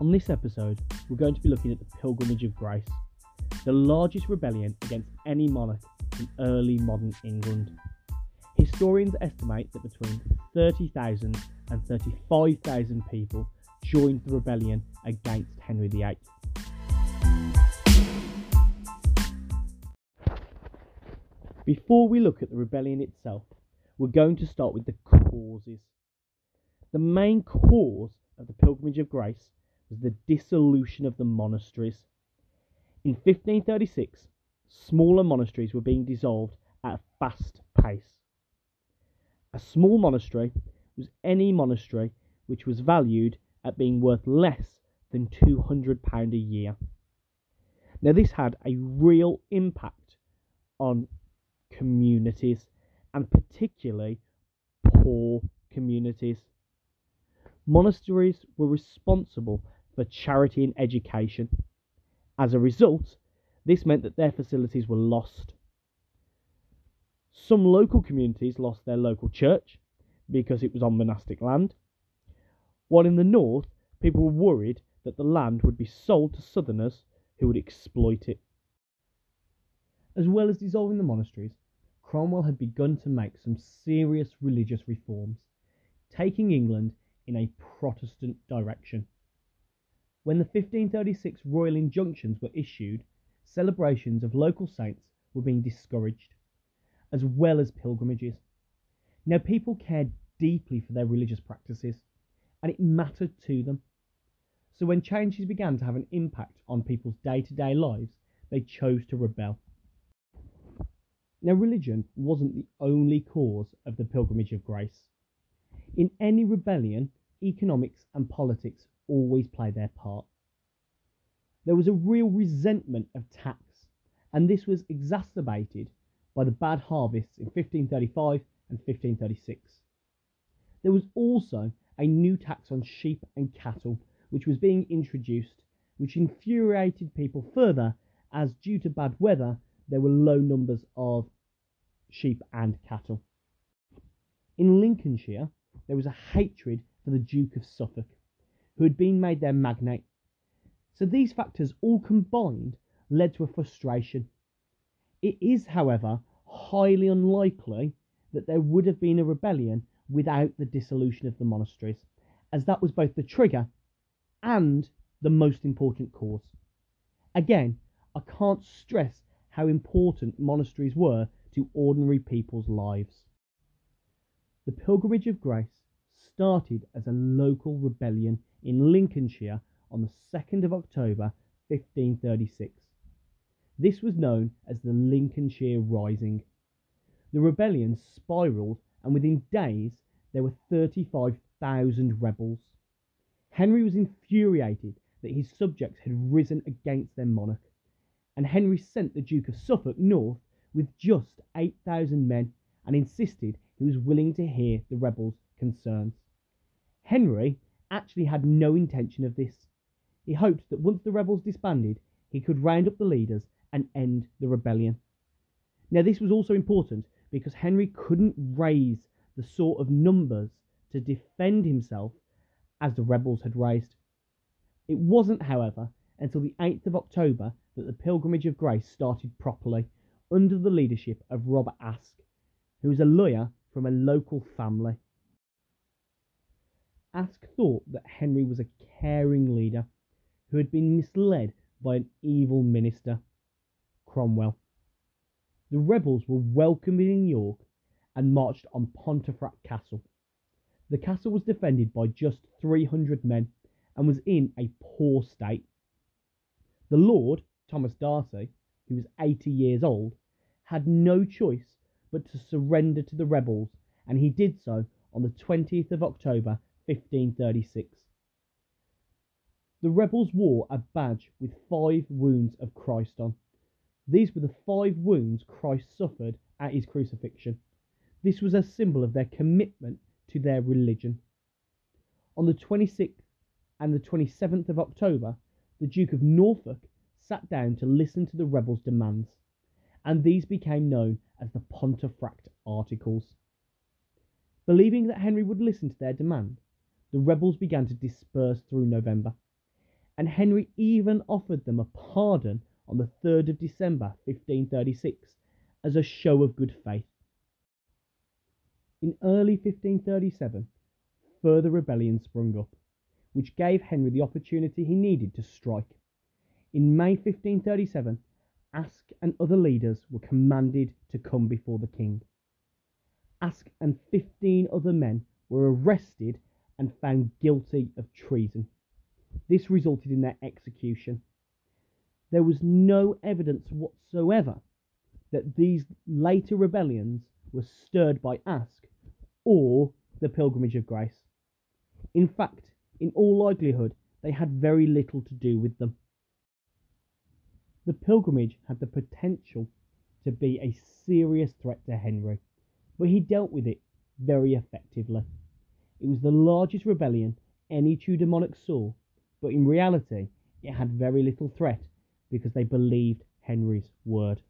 On this episode, we're going to be looking at the Pilgrimage of Grace, the largest rebellion against any monarch in early modern England. Historians estimate that between 30,000 and 35,000 people joined the rebellion against Henry VIII. Before we look at the rebellion itself, we're going to start with the causes. The main cause of the Pilgrimage of Grace was the dissolution of the monasteries. In 1536, smaller monasteries were being dissolved at a fast pace. A small monastery was any monastery which was valued at being worth less than £200 a year. Now, this had a real impact on communities and particularly poor communities. Monasteries were responsible for charity and education. As a result, this meant that their facilities were lost. Some local communities lost their local church because it was on monastic land, while in the north, people were worried that the land would be sold to southerners who would exploit it. As well as dissolving the monasteries, Cromwell had begun to make some serious religious reforms, taking England in a Protestant direction. When the 1536 royal injunctions were issued, celebrations of local saints were being discouraged, as well as pilgrimages. Now, people cared deeply for their religious practices, and it mattered to them. So, when changes began to have an impact on people's day to day lives, they chose to rebel. Now, religion wasn't the only cause of the Pilgrimage of Grace. In any rebellion, economics and politics always play their part. There was a real resentment of tax, and this was exacerbated by the bad harvests in 1535 and 1536. There was also a new tax on sheep and cattle, which was being introduced, which infuriated people further as, due to bad weather, there were low numbers of sheep and cattle. In Lincolnshire, there was a hatred for the Duke of Suffolk, who had been made their magnate. So these factors all combined led to a frustration. It is, however, highly unlikely that there would have been a rebellion without the dissolution of the monasteries, as that was both the trigger and the most important cause. Again, I can't stress how important monasteries were to ordinary people's lives. The Pilgrimage of Grace started as a local rebellion in Lincolnshire on the 2nd of October 1536. This was known as the Lincolnshire Rising. The rebellion spiralled, and within days there were 35,000 rebels. Henry was infuriated that his subjects had risen against their monarch, and Henry sent the Duke of Suffolk north with just 8,000 men and insisted he was willing to hear the rebels' concerns. Henry actually had no intention of this. He hoped that once the rebels disbanded, he could round up the leaders and end the rebellion. Now, this was also important because Henry couldn't raise the sort of numbers to defend himself as the rebels had raised. It wasn't, however, until the 8th of October that the Pilgrimage of Grace started properly under the leadership of Robert Aske, who was a lawyer from a local family. Aske thought that Henry was a caring leader who had been misled by an evil minister, Cromwell. The rebels were welcomed in York and marched on Pontefract Castle. The castle was defended by just 300 men and was in a poor state. The Lord, Thomas Darcy, who was 80 years old, had no choice but to surrender to the rebels, and he did so on the 20th of October 1536. The rebels wore a badge with five wounds of Christ on. These were the five wounds Christ suffered at his crucifixion. This was a symbol of their commitment to their religion. On the 26th and the 27th of October, the Duke of Norfolk sat down to listen to the rebels' demands, and these became known as the Pontefract Articles. Believing that Henry would listen to their demand, the rebels began to disperse through November. and Henry even offered them a pardon on the 3rd of December 1536 as a show of good faith. In early 1537, further rebellion sprung up, which gave Henry the opportunity he needed to strike. In May 1537, Aske and other leaders were commanded to come before the king. Aske and 15 other men were arrested and found guilty of treason. This resulted in their execution. There was no evidence whatsoever that these later rebellions were stirred by Aske or the Pilgrimage of Grace. In fact, in all likelihood, they had very little to do with them. The pilgrimage had the potential to be a serious threat to Henry, but he dealt with it very effectively. It was the largest rebellion any Tudor monarch saw, but in reality, it had very little threat because they believed Henry's word.